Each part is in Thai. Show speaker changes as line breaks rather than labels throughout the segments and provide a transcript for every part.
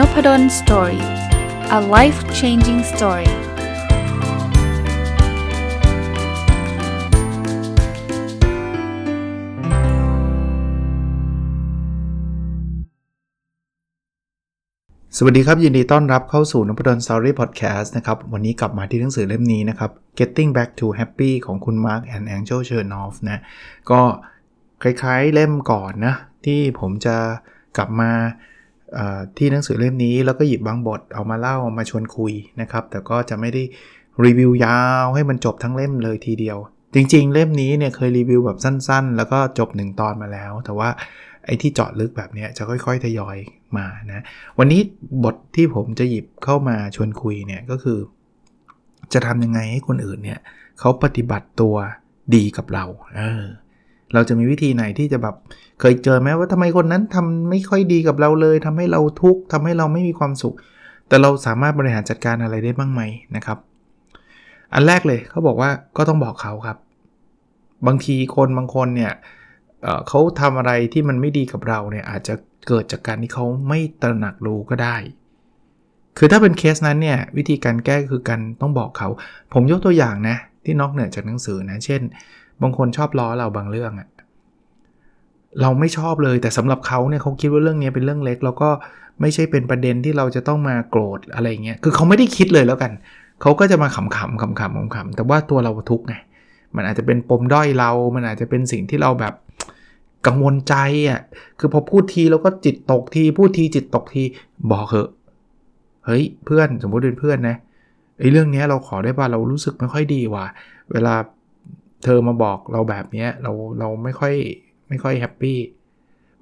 Noppadol story a life changing story สวัสดีครับ ยินดีต้อนรับเข้าสู่นพดล story พอดแคสต์นะครับ วันนี้กลับมาที่หนังสือเล่มนี้นะครับ Getting Back to Happy ของคุณ Mark and Angel Chernoff นะก็คล้ายๆเล่มก่อนนะ ที่ผมจะกลับมา ที่หนังสือเล่มนี้แล้วก็หยิบบางบทเอามาเล่ามาชวนคุยนะครับ แต่ก็จะไม่ได้รีวิวยาวให้มันจบทั้งเล่มเลยทีเดียว จริงๆ เล่มนี้เนี่ยเคยรีวิวแบบสั้นๆ แล้วก็จบ 1 ตอนมาแล้ว แต่ว่าไอ้ที่เจาะลึกแบบนี้จะค่อยๆ ทยอยมานะวันนี้บทที่ผมจะหยิบเข้ามาชวนคุยเนี่ยก็คือ จะทำยังไงให้คนอื่นเนี่ยเขาปฏิบัติตัวดีกับเราเออ เราจะมีวิธีไหนที่จะแบบเคยเจอไหมว่าทำไมคนนั้นทำไม่ค่อยดีกับเราเลยทำให้เราทุกข์ทำให้เราไม่มีความสุข แต่เราสามารถบริหารจัดการอะไรได้บ้างไหมนะครับ อันแรกเลยเขาบอกว่าก็ต้องบอกเขาครับ บางทีคนบางคนเนี่ยเขาทำอะไรที่มันไม่ดีกับเราเนี่ยอาจจะเกิดจากการที่เขาไม่ตระหนักรู้ก็ได้ คือถ้าเป็นเคสนั้นเนี่ยวิธีการแก้คือการต้องบอกเขา ผมยกตัวอย่างนะที่นอกเหนือจากหนังสือนะ เช่น บางคนชอบล้อเราบางเรื่องอะเราไม่ชอบเลยแต่สำหรับเขาเนี่ยเขาคิดว่าเรื่องนี้เป็นเรื่องเล็ก แล้วก็ไม่ใช่เป็นประเด็นที่เราจะต้องมาโกรธอะไรเงี้ยคือเขาไม่ได้คิดเลยแล้วกัน เขาก็จะมาขำๆขำๆขำๆแต่ว่าตัวเราทุกไงมันอาจจะเป็นปมด้อยเรา มันอาจจะเป็นสิ่งที่เราแบบกังวลใจอะคือพอพูดทีแล้วก็จิตตกทีพูดทีจิตตกทีบอกเถอะเฮ้ยเพื่อนสมมติเป็นเพื่อนนะไอ้เรื่องนี้เราขอได้ป่ะเรารู้สึกไม่ค่อยดีว่ะเวลา เธอมาบอกเราแบบนี้เราเราไม่ค่อยไม่ค่อยแฮปปี้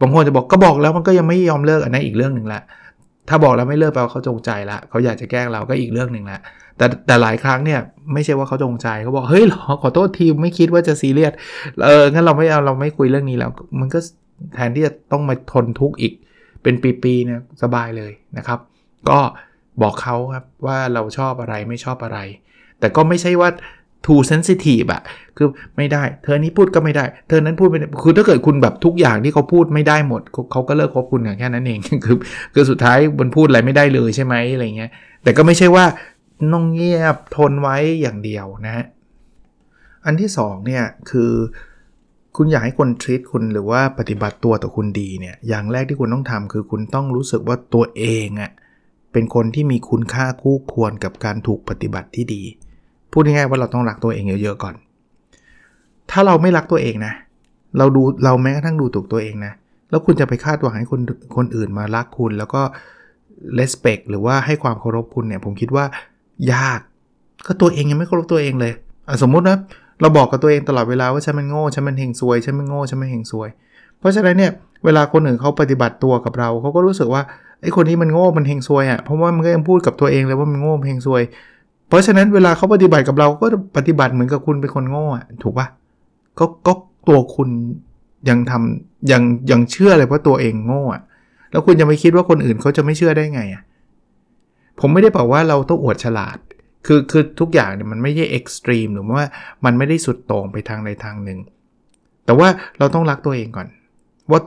บางคนจะบอกก็บอกแล้วมันก็ยังไม่ยอมเลิกอันนั้นอีกเรื่องหนึ่งละถ้าบอกแล้วไม่เลิกแปลว่าเขาจงใจละเขาอยากจะแกล้งเราก็อีกเรื่องหนึ่งละแต่แต่หลายครั้งเนี่ยไม่ใช่ว่าเขาจงใจเขาบอกเฮ้ยหรอขอโทษทีไม่คิดว่าจะซีเรียสเอองั้นเราไม่เอาเราไม่คุยเรื่องนี้แล้ว มันก็แทนที่จะต้องมาทนทุกข์อีกเป็นปีๆเนี่ยสบายเลยนะครับ ก็บอกเขาครับว่าเราชอบอะไรไม่ชอบอะไร แต่ก็ไม่ใช่ว่า too sensitive อะคือไม่ได้ เธอนี้พูดก็ไม่ได้ เธอนั้นพูดไม่ได้คือถ้าเกิดคุณแบบทุกอย่างที่เขาพูดไม่ได้หมดเขาก็เลิกคบคุณอย่างแค่นั้นเองคือคือสุดท้ายบนพูดอะไรไม่ได้เลยใช่ไหมอะไรเงี้ยแต่ก็ไม่ใช่ว่าน้องเงียบทนไว้อย่างเดียวนะฮะอันที่2เนี่ยคือคุณอยากให้คนทรีตคุณหรือว่าปฏิบัติตัวต่อคุณดีเนี่ยอย่างแรกที่คุณต้องทำคือคุณต้องรู้สึกว่าตัวเองอะ่ะเป็นคนที่มีคุณค่าคู่ควรกับการถูกปฏิบัติที่ดี พูดง่ายๆว่าเราต้องรักตัวเองเยอะๆก่อน ถ้าเราไม่รักตัวเองนะ เราดูเราแม้กระทั่งดูถูกตัวเองนะ แล้วคุณจะไปคาดหวังให้คนคนอื่นมารักคุณ แล้วก็ respect หรือว่าให้ความเคารพคุณเนี่ย ผมคิดว่ายาก ก็ตัวเองยังไม่เคารพตัวเองเลยสมมุตินะเราบอกกับตัวเองตลอดเวลาว่าฉันมันโง่ฉันมันเฮงซวยฉันมันโง่ฉันมันเฮงซวย เพราะฉะนั้นเนี่ยเวลาคนอื่นเขาปฏิบัติตัวกับเราเขาก็รู้สึกว่าไอ้คนนี้มันโง่มันเฮงซวยอะ่ะเพราะว่ามันก็ยังพูดกับตัวเองเลยว่ามันโง่เฮงซวย เพราะฉะนั้นเวลาเขาปฏิบัติกับเราก็ปฏิบัติเหมือนกับคุณเป็นคนโง่ถูกปะก็ก็ตัวคุณยังทำยังยังเชื่อเลยว่าตัวเองโง่แล้วคุณจะไม่คิดว่าคนอื่นเขาจะไม่เชื่อได้ไงอะผมไม่ได้บอกว่าเราต้องอวดฉลาด คือคือทุกอย่างเนี่ยมันไม่ใช่เอ็กซ์ตรีมหรือว่ามันไม่ได้สุดโต่งไปทางใดทางหนึ่ง แต่ว่าเราต้องรักตัวเองก่อน ว่า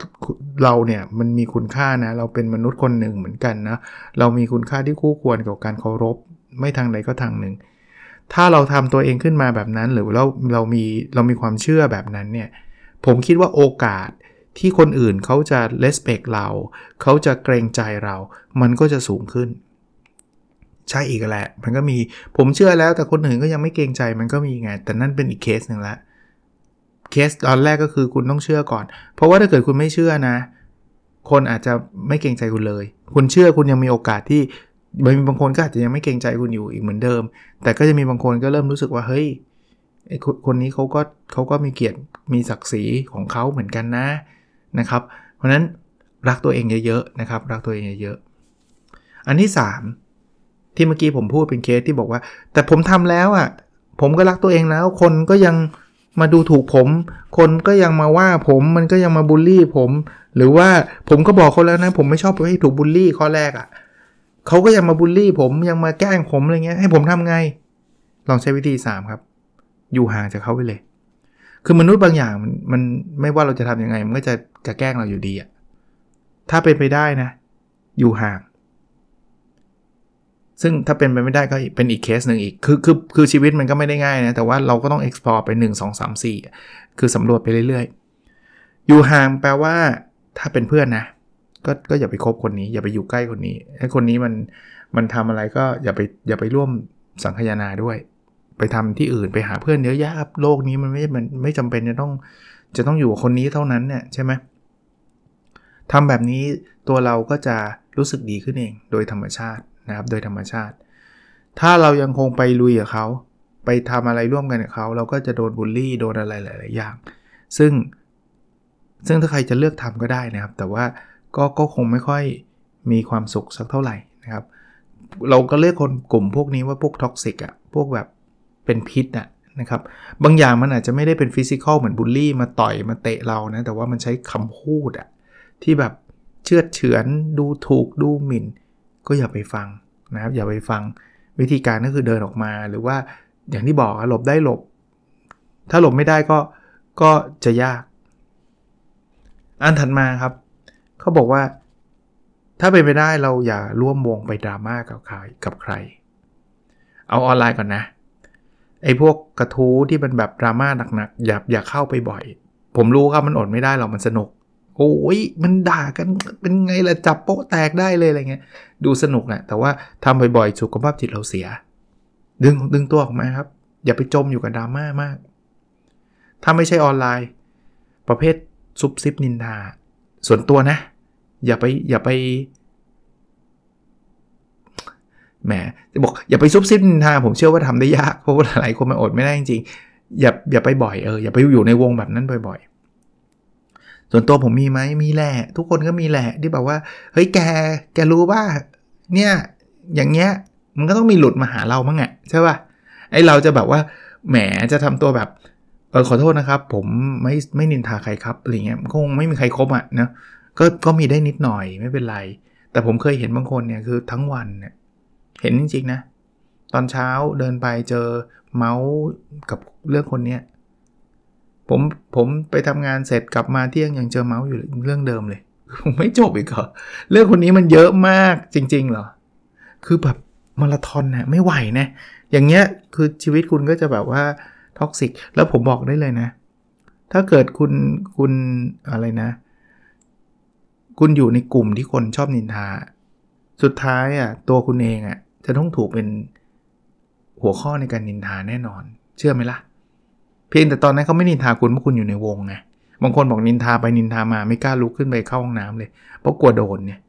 เราเนี่ยมันมีคุณค่านะ เราเป็นมนุษย์คนหนึ่งเหมือนกันนะ เรามีคุณค่าที่คู่ควรกับการเคารพ ไม่ทางใดก็ทางหนึ่ง ถ้าเราทำตัวเองขึ้นมาแบบนั้น หรือเราเรามีเรามีความเชื่อแบบนั้นเนี่ยผมคิดว่าโอกาสที่คนอื่นเขาจะ respect เรา เขาจะเกรงใจเรา มันก็จะสูงขึ้น ใช่อีกแหละ มันก็มีผมเชื่อแล้วแต่คนอื่นก็ยังไม่เกรงใจมันก็มีไง แต่นั่นเป็นอีกเคสหนึ่งละเคสตอนแรกก็คือคุณต้องเชื่อก่อน เพราะว่าถ้าเกิดคุณไม่เชื่อนะ คนอาจจะไม่เกรงใจคุณเลย คุณเชื่อคุณยังมีโอกาสที่ มีบางคนก็อาจจะยังไม่เกรงใจคุณอยู่อีกเหมือนเดิม แต่ก็จะมีบางคนก็เริ่มรู้สึกว่าเฮ้ยไอ้คนนี้เขาก็เขาก็มีเกียรติมีศักดิ์ศรีของเขาเหมือนกันนะนะครับ เพราะนั้นรักตัวเองเยอะๆนะครับรักตัวเองเยอะๆอันที่ 3 ที่เมื่อกี้ผมพูดเป็นเคสที่บอกว่า แต่ผมทำแล้วอะ่ะผมก็รักตัวเองแล้วคนก็ยังมาดูถูกผม คนก็ยังมาว่าผมมันก็ยังมาบูลลี่ผม หรือว่าผมก็บอกเขาแล้วนะ ผมไม่ชอบให้ถูกบูลลี่ข้อแรกอะ่ะ เขาก็ยังมาบูลลี่ผมยังมาแกล้งผมอะไรเงี้ยให้ผมทำไง ลองใช้วิธี 3 ครับ อยู่ห่างจากเขาไปเลย คือมนุษย์บางอย่างมันมันไม่ว่าเราจะทํำยังไง มันก็จะจะแกล้งเราอยู่ดีอะถ้าเป็นไปได้นะ อยู่ห่าง ซึ่งถ้าเป็นไปไม่ได้ก็เป็นอีกเคสหนึ่งอีก คือคือคือชีวิตมันก็ไม่ได้ง่ายนะ แต่ว่าเราก็ต้อง explore ไป 1 2 3 4 คือสำรวจไปเรื่อยๆ อยู่ห่างแปลว่า ถ้าเป็นเพื่อนนะ ก็ก็อย่าไปคบคนนี้ อย่าไปอยู่ใกล้คนนี้ไอ้คนนี้มันมันทำอะไรก็อย่าไปอย่าไปร่วมสังคายนาด้วย ไปทำที่อื่นไปหาเพื่อนเยอะแยะโลกนี้มันไม่มันไม่จำเป็นจะต้องจะต้องอยู่กับคนนี้เท่านั้นเนี่ยใช่ไหมทำแบบนี้ตัวเราก็จะรู้สึกดีขึ้นเองโดยธรรมชาตินะครับโดยธรรมชาติ ถ้าเรายังคงไปลุยกับเขาไปทำอะไรร่วมกันกับเขาเราก็จะโดนบูลลี่โดนอะไรหลาย ๆ อย่าง ซึ่งซึ่งถ้าใครจะเลือกทำก็ได้นะครับ แต่ว่า ก็ก็คงไม่ค่อยมีความสุขสักเท่าไหร่นะครับ เราก็เรียกคนกลุ่มพวกนี้ว่าพวก toxic อะพวกแบบเป็นพิษอะนะครับบางอย่างมันอาจจะไม่ได้เป็น physical เหมือนบูลลี่มาต่อยมาเตะเรานะแต่ว่ามันใช้คำพูดอะที่แบบเชือดเฉือนดูถูกดูหมิ่น ก็อย่าไปฟังนะครับอย่าไปฟังวิธีการก็คือเดินออกมาหรือว่าอย่างที่บอกหลบได้หลบ ถ้าหลบไม่ได้ก็ก็จะยาก อันถัดมาครับ เขาบอกว่า ถ้าเป็นไปได้เราอย่าร่วมวงไปดราม่ากับใครกับใคร เอาออนไลน์ก่อนนะไอ้พวกกระทู้ที่มันแบบดราม่าหนักๆอย่าอย่าเข้าไปบ่อย ผมรู้ครับมันอดไม่ได้หรอกมันสนุก โอ้ยมันด่ากันเป็นไงล่ะจับโป๊ะแตกได้เลยอะไรเงี้ยดูสนุกแหละแต่ว่าทำบ่อยๆสุขภาพจิตเราเสีย ดึงดึงตัวออกมาครับ อย่าไปจมอยู่กับดราม่ามาก ถ้าไม่ใช่ออนไลน์ ประเภทซุบซิบนินทาส่วนตัวนะ อย่าไปอย่าไปแหมจะบอกอย่าไปซุบซิบนินทาผมเชื่อว่าทำได้ยากเพราะว่าหลายคนมันอดไม่ได้จริงๆอย่าอย่าไปบ่อยเอออย่าไปอยู่ในวงแบบนั้นบ่อยๆ ส่วนตัวผมมีไหมมีแหละทุกคนก็มีแหละที่แบบว่าเฮ้ยแกแกรู้ว่าเนี่ยอย่างเงี้ยมันก็ต้องมีหลุดมาหาเราบ้างอะใช่ป่ะไอเราจะแบบว่าแหมจะทำตัวแบบเออขอโทษนะครับ ผมไม่ไม่นินทาใครครับอะไรเงี้ยคงไม่มีใครครบอะนะ ก็ก็มีได้นิดหน่อยไม่เป็นไร แต่ผมเคยเห็นบางคนเนี่ยคือทั้งวันเนี่ยเห็นจริงๆนะ ตอนเช้าเดินไปเจอเมาส์กับเรื่องคนเนี้ยผมผมไปทำงานเสร็จกลับมาเที่ยงยังเจอเมาส์อยู่เรื่องเดิมเลยผมไม่จบอีกเหรอเรื่องคนนี้มันเยอะมากจริง ๆ เหรอ คือแบบมาราธอนนะไม่ไหวนะ อย่างเงี้ยคือชีวิตคุณก็จะแบบว่าท็อกซิกแล้วผมบอกได้เลยนะ ถ้าเกิดคุณคุณอะไรนะ คุณอยู่ในกลุ่มที่คนชอบนินทา สุดท้ายอะตัวคุณเองอะจะต้องถูกเป็นหัวข้อในการนินทาแน่นอน เชื่อไหมล่ะ เพียงแต่ตอนนั้นเขาไม่นินทาคุณเพราะคุณอยู่ในวงไงบางคนบอกนินทาไปนินทามาไม่กล้าลุกขึ้นไปเข้าห้องน้ำเลย เพราะกลัวโดนเนี่ย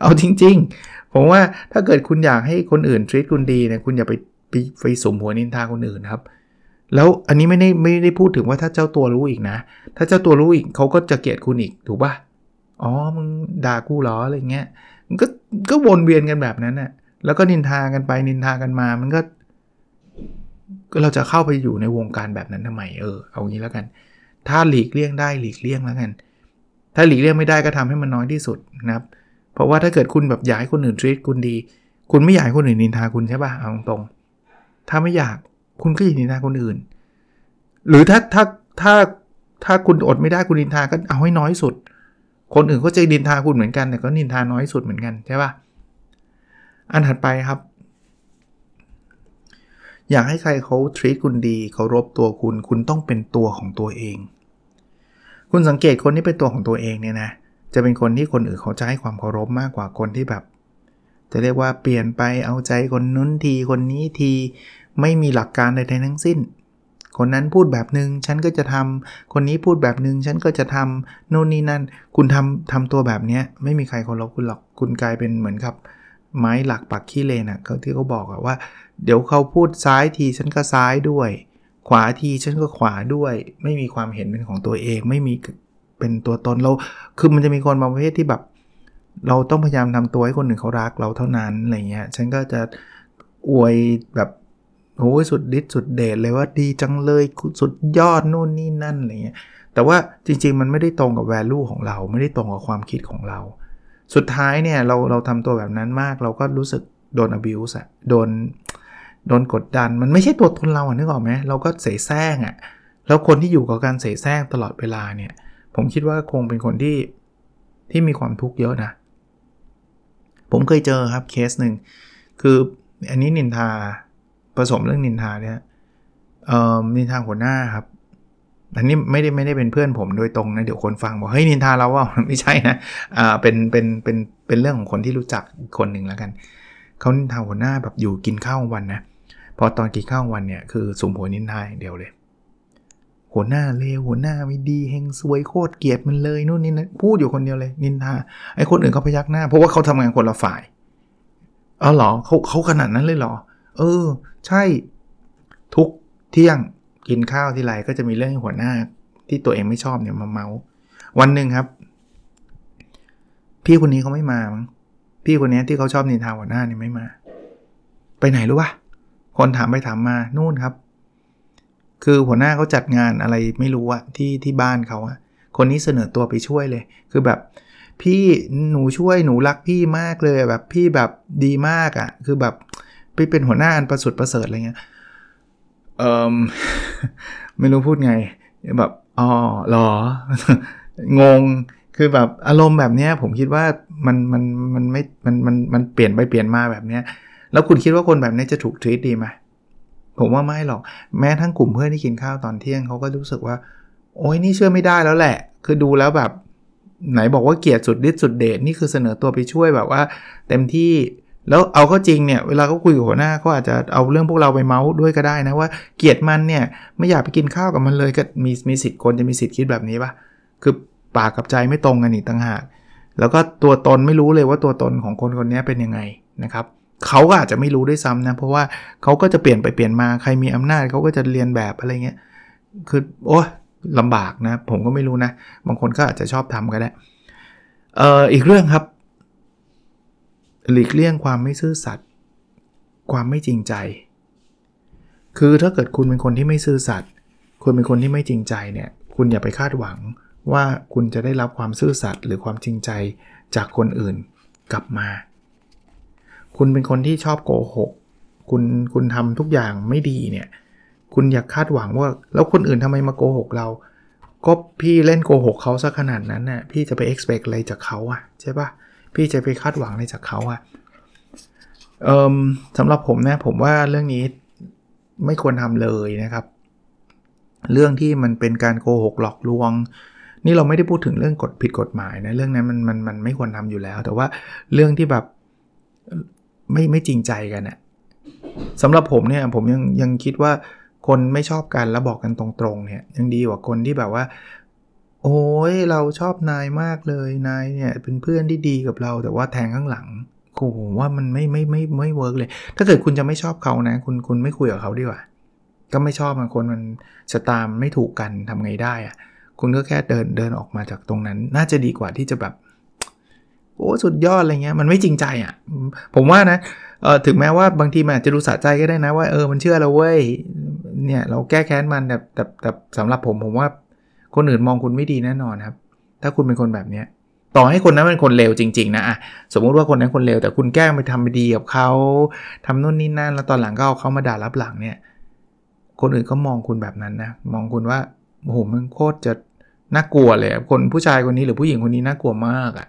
เอาจริง ๆ ผมว่าถ้าเกิดคุณอยากให้คนอื่นทรีตคุณดีเนี่ยคุณอย่าไปไปไปสมหัวนินทาคนอื่นครับ แล้วอันนี้ไม่ได้ไม่ได้พูดถึงว่าถ้าเจ้าตัวรู้อีกนะ ถ้าเจ้าตัวรู้อีกเขาก็จะเกลียดคุณอีกถูกปะ อ๋อมึงด่ากูเหรออะไรเงี้ยมันก็ก็วนเวียนกันแบบนั้นน่ะแล้วก็นินทากันไปนินทากันมามันก็ก็เราจะเข้าไปอยู่ในวงการแบบนั้นทำไมเออเอางี้แล้วกัน ถ้าหลีกเลี่ยงได้หลีกเลี่ยงแล้วกัน ถ้าหลีกเลี่ยงไม่ได้ก็ทำให้มันน้อยที่สุดนะครับ เพราะว่าถ้าเกิดคุณแบบอยากให้คนอื่นทรีตคุณดี คุณไม่อยากให้คนอื่นนินทาคุณใช่ป่ะเอาตรงๆถ้าไม่อยากคุณก็อย่านินทาคนอื่น หรือถ้าถ้าถ้าถ้าคุณอดไม่ได้คุณนินทาก็เอาให้น้อยสุด คนอื่นก็จะนินทาคุณเหมือนกัน แต่ก็นินทาน้อยสุดเหมือนกันใช่ป่ะ อันถัดไปครับ อยากให้ใครเขาทรีตคุณดีเคารพตัวคุณ คุณต้องเป็นตัวของตัวเอง คุณสังเกตคนที่เป็นตัวของตัวเองเนี่ยนะ จะเป็นคนที่คนอื่นเขาจะให้ความเคารพมากกว่าคนที่แบบ จะเรียกว่าเปลี่ยนไปเอาใจคนนู้นทีคนนี้ที ไม่มีหลักการใดๆทั้งสิ้น คนนั้นพูดแบบหนึง่งฉันก็จะทำคนนี้พูดแบบหนึง่งฉันก็จะทำโน่นนี่นั่น คุณทำทำตัวแบบนี้ไม่มีใครเคารพคุณหรอกคุณกลายเป็นเหมือนกับไม้หลักปักขี้เลนอะ่ะที่เขาบอกอะว่า เดี๋ยวเขาพูดซ้ายทีฉันก็ซ้ายด้วย ขวาทีฉันก็ขวาด้วย ไม่มีความเห็นเป็นของตัวเอง ไม่มีเป็นตัวตนเราคือมันจะมีคนบางประเภทที่แบบ เราต้องพยายามทำตัวให้คนหนึ่งเขารักเราเท่านั้นอะไรเงี้ยฉันก็จะอวยแบบ โอ้ยสุดฤทธิ์สุดเดชเลยว่าดีจังเลยสุดยอดนู่นนี่นั่นอะไรเงี้ยแต่ว่าจริงๆ มันไม่ได้ตรงกับ value ของเรา ไม่ได้ตรงกับความคิดของเรา สุดท้ายเนี่ยเราเราทำตัวแบบนั้นมาก เราก็รู้สึกโดน abuse อะโดนโดนกดดันมันไม่ใช่ตัวตนเราอะนึกออกไหมเราก็เสแสร้งอะแล้วคนที่อยู่กับการเสแสร้งตลอดเวลาเนี่ย ผมคิดว่าคงเป็นคนที่ที่มีความทุกข์เยอะนะ ผมเคยเจอครับเคสหนึ่งคืออันนี้นินทา ผสมเรื่องนินทาเนี่ยเอ่อนินทาหัวหน้าครับอันนี้ไม่ได้ไม่ได้เป็นเพื่อนผมโดยตรงนะเดี๋ยวคนฟังบอกเฮ้ยนินทาเราว่าไม่ใช่นะอ่าเป็นเป็นเป็นเป็นเรื่องของคนที่รู้จักคนหนึ่งแล้วกันเขานินทาหัวหน้าแบบอยู่กินข้าววันนะพอตอนกินข้าววันเนี่ยคือสุมหัวนินทาเดียวเลย หัวหน้าเลวหัวหน้าไม่ดีเฮงซวยโคตรเกลียดมันเลยนู่นนี่นะพูดอยู่คนเดียวเลย นินทาไอ้คนอื่นเขาพยักหน้า เพราะว่าเขาทำงานคนละฝ่ายอ๋อเหรอเขาเขาขนาดนั้นเลยเหรอ เออ ใช่ทุกเที่ยงกินข้าวที่ไรก็จะมีเรื่องหัวหน้า ที่ตัวเองไม่ชอบเนี่ยมาเมาวันหนึ่งครับ พี่คนนี้เขาไม่มามั้งพี่คนนี้ที่เขาชอบนินทาหัวหน้าเนี่ยไม่มา ไปไหนรู้ปะคนถามไปถามมานู่นครับ คือหัวหน้าเขาจัดงานอะไรไม่รู้อะที่ที่บ้านเขาอะคนนี้เสนอตัวไปช่วยเลย คือแบบ พี่หนูช่วยหนูรักพี่มากเลยแบบพี่แบบดีมากอะคือแบบ พี่เป็นหัวหน้าอันประสุดประเสริฐอะไรเงี้ยเออไม่รู้พูดไง แบบอ๋อหรองงคือแบบอารมณ์แบบเนี้ยผมคิดว่ามันมันมันไม่มันมันมันเปลี่ยนไปเปลี่ยนมาแบบเนี้ยแล้วคุณคิดว่าคนแบบนี้จะถูกทรีตดีไหมผมว่าไม่หรอกแม้ทั้งกลุ่มเพื่อนที่กินข้าวตอนเที่ยงเขาก็รู้สึกว่า โอ้ยนี่เชื่อไม่ได้แล้วแหละ คือดูแล้วแบบ ไหนบอกว่าเกียรติสุดฤทธิ์สุดเดชนี่คือเสนอตัวไปช่วยแบบว่า เต็มที่ แล้วเอาก็จริงเนี่ยเวลาเขาคุยกับหัวหน้าเขาอาจจะเอาเรื่องพวกเราไปเมาส์ด้วยก็ได้นะว่าเกลียรติมันเนี่ยไม่อยากไปกินข้าวกับมันเลยก็มีมีสิทธิ์คนจะมีสิทธิ์คิดแบบนี้ปะคือปากกับใจไม่ตรงกันนี่ต่างหาก แล้วก็ตัวตนไม่รู้เลยว่าตัวตนของคนคนนี้เป็นยังไงนะครับเขาก็อาจจะไม่รู้ด้วยซ้ำนะ เพราะว่าเขาก็จะเปลี่ยนไปเปลี่ยนมาใครมีอำนาจเขาก็จะเรียนแบบอะไรเงี้ยคือโอ้ลำบากนะ ผมก็ไม่รู้นะ บางคนก็อาจจะชอบทำก็ได้เอ่ออีกเรื่องครับ หลีกเลี่ยงความไม่ซื่อสัตย์ความไม่จริงใจ คือถ้าเกิดคุณเป็นคนที่ไม่ซื่อสัตย์คุณเป็นคนที่ไม่จริงใจเนี่ยคุณอย่าไปคาดหวังว่าคุณจะได้รับความซื่อสัตย์หรือความจริงใจจากคนอื่นกลับมา คุณเป็นคนที่ชอบโกหก คุณคุณทำทุกอย่างไม่ดีเนี่ยคุณอยากคาดหวังว่า แล้วคนอื่นทำไมมาโกหกเรา ก็พี่เล่นโกหกเขาซะขนาดนั้นน่ะพี่จะไป expect อะไรจากเขาอะใช่ปะ พี่จะไปคาดหวังอะไรจากเขาอะเอ่อสำหรับผมนะผมว่าเรื่องนี้ไม่ควรทำเลยนะครับ เรื่องที่มันเป็นการโกหกหลอกลวง นี่เราไม่ได้พูดถึงเรื่องกฎผิดกฎหมายนะเรื่องนั้นมันมันมันไม่ควรทำอยู่แล้ว แต่ว่าเรื่องที่แบบไม่ไม่จริงใจกันอะสำหรับผมเนี่ยผมยังยังคิดว่าคนไม่ชอบกันแล้วบอกกันตรงๆเนี่ยยังดีกว่าคนที่แบบว่า โอ้ยเราชอบนายมากเลยนายเนี่ยเป็นเพื่อนที่ดีกับเรา แต่ว่าแทงข้างหลังโอ้ผมว่ามันไม่ไม่ไม่ไม่ work เลย ถ้าเกิดคุณจะไม่ชอบเขานะ คุณคุณไม่คุยกับเขาดีกว่า ก็ไม่ชอบบางคนมันชะตามไม่ถูกกันทำไงได้อะคุณก็แค่เดินเดินออกมาจากตรงนั้น น่าจะดีกว่าที่จะแบบโอ้สุดยอดอะไรเงี้ยมันไม่จริงใจอะ่ะ ผมว่านะเออถึงแม้ว่าบางทีมันอาจจะดูสะใจก็ได้นะว่าเออมันเชื่อเราเว้ยเนี่ยเราแก้แค้นมันแต่แต่แต่สำหรับผมผมว่า คนอื่นมองคุณไม่ดีแน่นอนครับ ถ้าคุณเป็นคนแบบเนี้ยต่อให้คนนั้นเป็นคนเลวจริงๆนะอะสมมุติว่าคนนั้นคนเลวแต่คุณแกล้งไปทำดีกับเขาทำนู่นนี่นั่น แล้วตอนหลังก็เอาเขามาด่ารับหลังเนี่ย คนอื่นก็มองคุณแบบนั้นนะ มองคุณว่าโอ้โหมันโคตรจะน่ากลัวเลยคนผู้ชายคนนี้หรือผู้หญิงคนนี้น่ากลัวมากอะ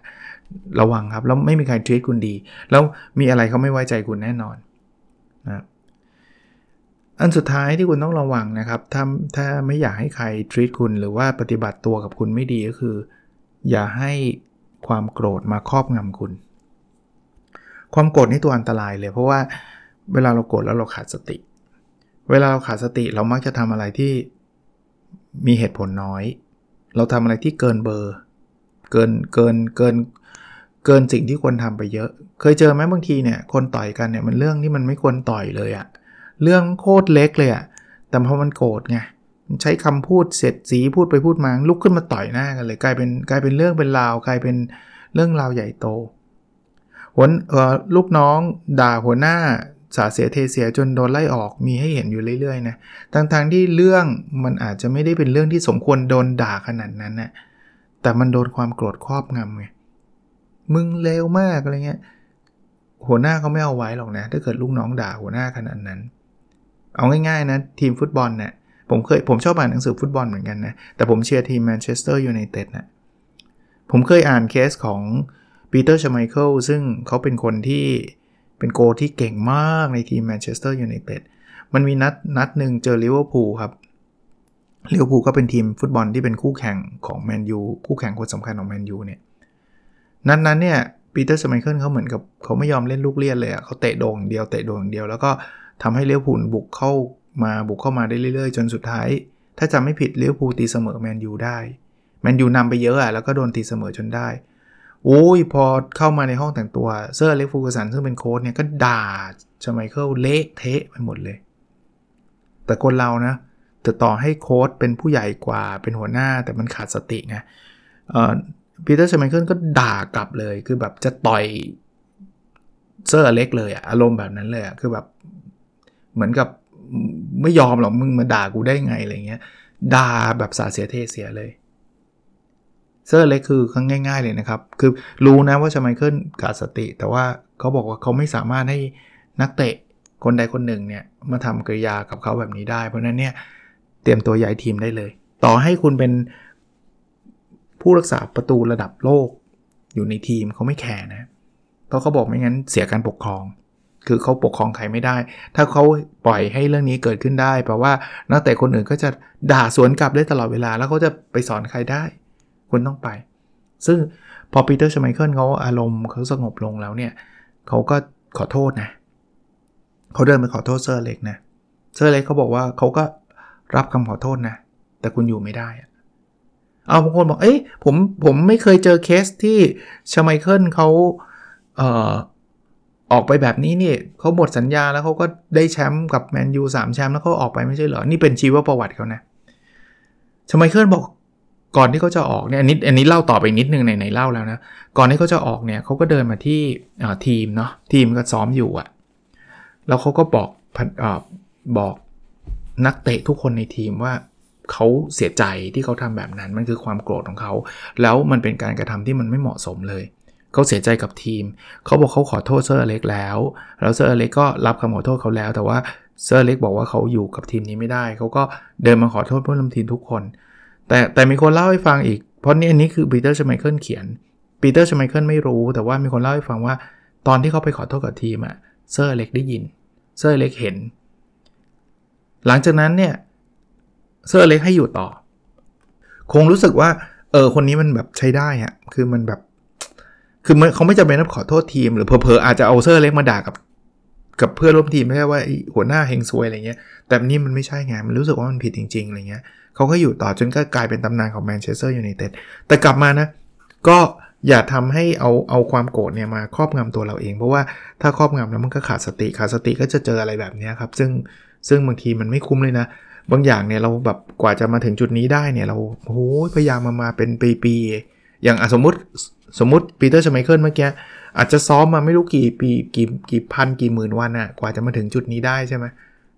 ระวังครับ แล้วไม่มีใครทรีตคุณดี แล้วมีอะไรเขาไม่ไว้ใจคุณแน่นอนนะ อันสุดท้ายที่คุณต้องระวังนะครับ ถ้าถ้าไม่อยากให้ใครทรีตคุณหรือว่าปฏิบัติตัวกับคุณไม่ดีก็คือ อย่าให้ความโกรธมาครอบงำคุณ ความโกรธนี่ตัวอันตรายเลย เพราะว่าเวลาเราโกรธแล้วเราขาดสติ เวลาเราขาดสติเรามักจะทำอะไรที่มีเหตุผลน้อย เราทำอะไรที่เกินเบอร์ เกินเกินเกินเกินสิ่งที่ควรทำไปเยอะ เคยเจอไหมบางทีเนี่ยคนต่อยกันเนี่ยมันเรื่องที่มันไม่ควรต่อยเลยอะ เรื่องโคตรเล็กเลยอะแต่พอมันโกรธไงใช้คำพูดเสร็จสีพูดไปพูดมาลุกขึ้นมาต่อยหน้ากันเลยกลายเป็นกลายเป็นเรื่องเป็นราวกลายเป็นเรื่องราวใหญ่โตหัวลูกน้องด่าหัวหน้าสาเสียเทเสียจนโดนไล่ออกมีให้เห็นอยู่เรื่อยๆนะทั้งๆที่เรื่องมันอาจจะไม่ได้เป็นเรื่องที่สมควรโดนด่าขนาดนั้นนะแต่มันโดนความโกรธครอบงำไงมึงเลวมากอะไรเงี้ยหัวหน้าเขาไม่เอาไว้หรอกนะ ถ้าเกิดลูกน้องด่าหัวหน้าขนาดนั้น เอาง่ายๆนะทีมฟุตบอลเนี่ยผมเคยผมชอบอ่านหนังสือฟุตบอลเหมือนกันนะ แต่ผมเชียร์ทีมแมนเชสเตอร์ยูไนเต็ดนะผมเคยอ่านเคสของปีเตอร์ชไมเคิลซึ่งเขาเป็นคนที่เป็นโกล์ที่เก่งมากในทีมแมนเชสเตอร์ยูไนเต็ดมันมีนัดนัดหนึ่งเจอลิเวอร์พูลครับลิเวอร์พูลก็เป็นทีมฟุตบอลที่เป็นคู่แข่งของแมนยูคู่แข่งคนสำคัญของแมนยูเนี่ยนัดนั้นเนี่ยปีเตอร์ชไมเคิลเขาเหมือนกับเขาไม่ยอมเล่นลูกเลียดเลยอะเขาเตะโด่งเดียวเตะโด่งเดียวแล้วก็ ทำให้ลิเวอร์พูลบุกเข้ามาบุกเข้ามาได้เรื่อยๆ จนสุดท้าย ถ้าจำไม่ผิดลิเวอร์พูลตีเสมอแมนยูได้แมนยูนำไปเยอะอะแล้วก็โดนตีเสมอจนได้โอ้ยพอเข้ามาในห้องแต่งตัวเซอร์อเล็กซ์เฟอร์กูสันซึ่งเป็นโค้ชเนี่ยก็ด่าชไมเคิลเละเทะไปหมดเลย แต่คนเรานะแต่ต่อให้โค้ชเป็นผู้ใหญ่กว่าเป็นหัวหน้าแต่มันขาดสติไงปีเตอร์ชไมเคิลก็ด่ากลับเลย คือแบบจะต่อยเซอร์อเล็กซ์เลยอะอารมณ์แบบนั้นเลยอะคือแบบ เหมือนกับไม่ยอมหรอกมึงมาด่ากูได้ไงอะไรเงี้ยด่าแบบสาเสียเทเสียเลยเซอร์เล็กคือครั้งง่าย ๆ เลยนะครับ คือรู้นะว่าชไมเคิลขาดสติ แต่ว่าเขาบอกว่าเขาไม่สามารถให้นักเตะคนใดคนหนึ่งเนี่ยมาทำกริยากับเขาแบบนี้ได้ เพราะนั้นเนี่ยเตรียมตัวย้ายทีมได้เลย ต่อให้คุณเป็นผู้รักษาประตูระดับโลกอยู่ในทีมเขาไม่แคร์นะ เพราะเขาบอกไม่งั้นเสียการปกครอง คือเขาปกครองใครไม่ได้ ถ้าเขาปล่อยให้เรื่องนี้เกิดขึ้นได้แปลว่านักเตะคนอื่นก็จะด่าสวนกลับได้ตลอดเวลา แล้วเขาจะไปสอนใครได้ คุณต้องไป ซึ่งพอปีเตอร์ชไมเคิลเขาอารมณ์เขาสงบลงแล้วเนี่ยเขาก็ขอโทษนะเขาเดินไปขอโทษเซอร์อเล็กซ์นะเซอร์อเล็กซ์เขาบอกว่าเขาก็รับคำขอโทษนะ แต่คุณอยู่ไม่ได้เอาบางคนบอกเอ้ยผมผมไม่เคยเจอเคสที่ชไมเคิลเขาเอ่อ ออกไปแบบนี้นี่เขาหมดสัญญาแล้วเขาก็ได้แชมป์กับแมนยูสามแชมป์แล้วเขาออกไปไม่ใช่เหรอ นี่เป็นชีวประวัติเขานะชไมเคิลบอกก่อนที่เขาจะออกเนี่ยอันนี้อันนี้เล่าต่อไปนิดนึงไหนๆเล่าแล้วนะ ก่อนที่เขาจะออกเนี่ยเขาก็เดินมาที่ทีมเนาะทีมก็ซ้อมอยู่อะแล้วเขาก็บอกอบอกนักเตะทุกคนในทีมว่าเขาเสียใจที่เขาทำแบบนั้นมันคือความโกรธของเขา แล้วมันเป็นการกระทำที่มันไม่เหมาะสมเลย เขาเสียใจกับทีม เขาบอกเขาขอโทษเซอร์อเล็กซ์แล้ว แล้วเซอร์อเล็กซ์ก็รับคำขอโทษเขาแล้ว แต่ว่าเซอร์อเล็กซ์บอกว่าเขาอยู่กับทีมนี้ไม่ได้ เขาก็เดินมาขอโทษเพื่อนร่วมทีมทุกคน แต่แต่มีคนเล่าให้ฟังอีก เพราะนี่อันนี้คือปีเตอร์ชไมเคิลเขียน ปีเตอร์ชไมเคิลไม่รู้ แต่ว่ามีคนเล่าให้ฟังว่า ตอนที่เขาไปขอโทษกับทีมอะเซอร์อเล็กซ์ได้ยิน เซอร์อเล็กซ์เห็น หลังจากนั้นเนี่ย เซอร์อเล็กซ์ให้อยู่ต่อ คงรู้สึกว่า เออ คนนี้มันแบบใช้ได้อะคือมันแบบ คือเขาไม่จำเป็นต้องขอโทษทีม หรือเผลอๆอาจจะเอาเซอร์อเล็กซ์มาด่ากับ กับเพื่อนร่วมทีมไม่ใช่ว่าหัวหน้าเฮงซวยอะไรเงี้ย แต่นี่มันไม่ใช่ไงมันรู้สึกว่ามันผิดจริงๆอะไรเงี้ยเขาก็อยู่ต่อจนก็กลายเป็นตำนานของแมนเชสเตอร์ยูไนเต็ดแต่กลับมานะ ก็อย่าทำให้เอาเอาความโกรธเนี่ยมาครอบงำตัวเราเอง เพราะว่าถ้าครอบงำแล้วมันก็ขาดสติขาดสติก็จะเจออะไรแบบนี้ครับ ซึ่งซึ่งบางทีมันไม่คุ้มเลยนะ บางอย่างเนี่ยเราแบบกว่าจะมาถึงจุดนี้ได้เนี่ยเราโอ้ยพยายามมามาเป็นปีๆ อย่างสมมติสมมติปีเตอร์ชไมเคิลเมื่อกี้อาจจะซ้อมมาไม่รู้กี่ปีกี่กี่พันกี่หมื่นวันอะกว่าจะมาถึงจุดนี้ได้ใช่ไหม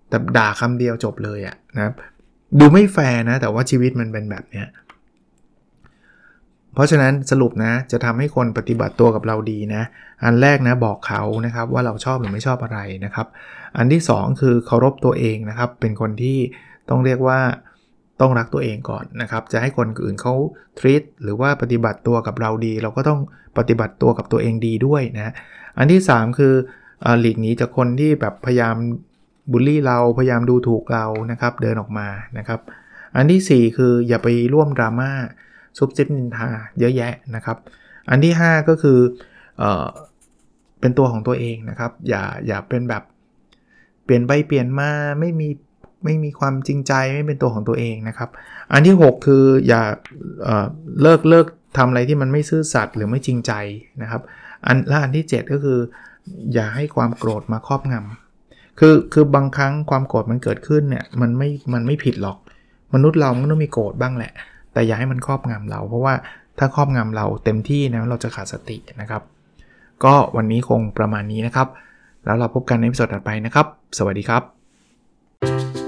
แต่ด่าคำเดียวจบเลยอะนะครับดูไม่แฟร์นะ แต่ว่าชีวิตมันเป็นแบบเนี้ยเพราะฉะนั้นสรุปนะจะทำให้คนปฏิบัติตัวกับเราดีนะ อันแรกนะบอกเขานะครับว่าเราชอบหรือไม่ชอบอะไรนะครับ อันที่ 2 คือเคารพตัวเองนะครับ เป็นคนที่ต้องเรียกว่า ต้องรักตัวเองก่อนนะครับ จะให้คนอื่นเขาทรีตหรือว่าปฏิบัติตัวกับเราดี เราก็ต้องปฏิบัติตัวกับตัวเองดีด้วยนะอันที่ 3 คือหลีกหนีจากคนที่แบบพยายามบูลลี่เราพยายามดูถูกเรานะครับ เดินออกมานะครับ อันที่ 4 คืออย่าไปร่วมดราม่าซุบซิบนินทาเยอะแยะนะครับ อันที่ 5 ก็คือเออเป็นตัวของตัวเองนะครับ อย่าอย่าเป็นแบบเปลี่ยนไปเปลี่ยนมาไม่มี ไม่มีความจริงใจไม่เป็นตัวของตัวเองนะครับ อันที่ 6 คืออย่าเลิกเลิกทำอะไรที่มันไม่ซื่อสัตย์หรือไม่จริงใจนะครับ อันและอันที่ 7 ก็คือ อย่าให้ความโกรธมาครอบงำคือคือบางครั้งความโกรธมันเกิดขึ้นเนี่ยมันไม่มันไม่ผิดหรอก มนุษย์เรามันต้องมีโกรธบ้างแหละ แต่อย่าให้มันครอบงำเรา เพราะว่าถ้าครอบงำเราเต็มที่นะเราจะขาดสตินะครับ ก็วันนี้คงประมาณนี้นะครับ แล้วเราพบกันในวิดีโอถัดไปนะครับ สวัสดีครับ